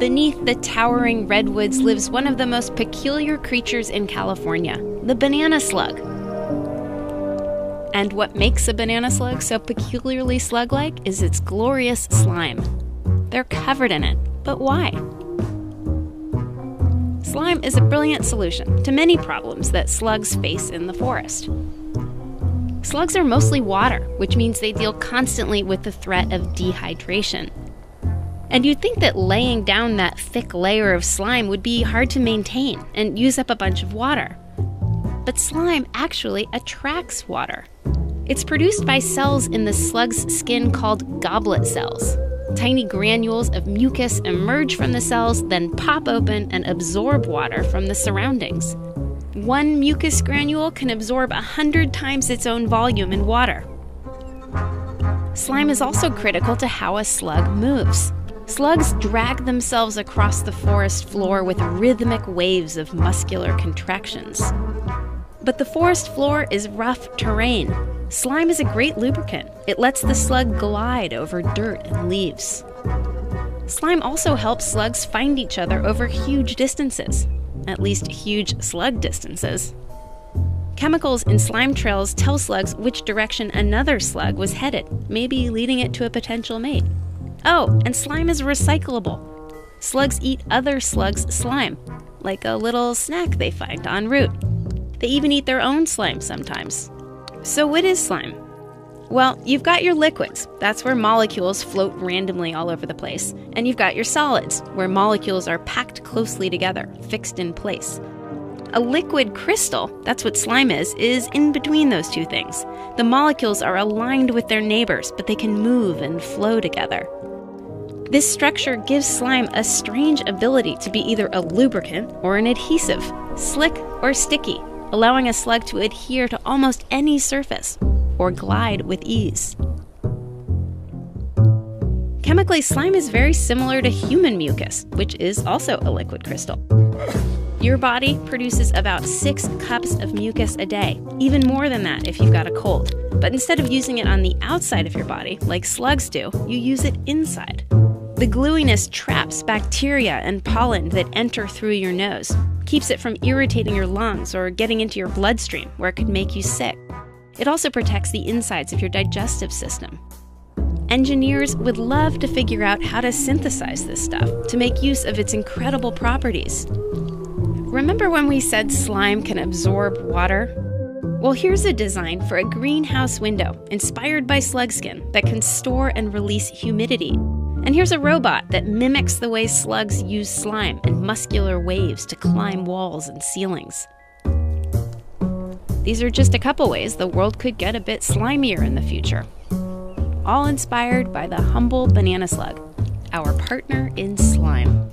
Beneath the towering redwoods lives one of the most peculiar creatures in California the banana slug. And what makes a banana slug so peculiarly slug like is its glorious slime. They're covered in it, but why? Slime is a brilliant solution to many problems that slugs face in the forest. Slugs are mostly water, which means they deal constantly with the threat of dehydration. And you'd think that laying down that thick layer of slime would be hard to maintain and use up a bunch of water. But slime actually attracts water. It's produced by cells in the slug's skin called goblet cells. Tiny granules of mucus emerge from the cells, then pop open and absorb water from the surroundings. One mucus granule can absorb 100 times its own volume in water. Slime is also critical to how a slug moves. Slugs drag themselves across the forest floor with rhythmic waves of muscular contractions. But the forest floor is rough terrain. Slime is a great lubricant. It lets the slug glide over dirt and leaves. Slime also helps slugs find each other over huge distances, at least huge slug distances. Chemicals in slime trails tell slugs which direction another slug was headed, maybe leading it to a potential mate. Oh, and slime is recyclable. Slugs eat other slugs' slime, like a little snack they find en route. They even eat their own slime sometimes. So, what is slime? Well, you've got your liquids, that's where molecules float randomly all over the place. And you've got your solids, where molecules are packed closely together, fixed in place. A liquid crystal, that's what slime is, is in between those two things. The molecules are aligned with their neighbors, but they can move and flow together. This structure gives slime a strange ability to be either a lubricant or an adhesive, slick or sticky, allowing a slug to adhere to almost any surface or glide with ease. Chemically, slime is very similar to human mucus, which is also a liquid crystal. Your body produces about six cups of mucus a day, even more than that if you've got a cold. But instead of using it on the outside of your body, like slugs do, you use it inside. The gluiness traps bacteria and pollen that enter through your nose, keeps it from irritating your lungs or getting into your bloodstream where it could make you sick. It also protects the insides of your digestive system. Engineers would love to figure out how to synthesize this stuff to make use of its incredible properties. Remember when we said slime can absorb water? Well, here's a design for a greenhouse window inspired by slug skin that can store and release humidity and here's a robot that mimics the way slugs use slime and muscular waves to climb walls and ceilings. These are just a couple ways the world could get a bit slimier in the future. All inspired by the humble banana slug, our partner in slime.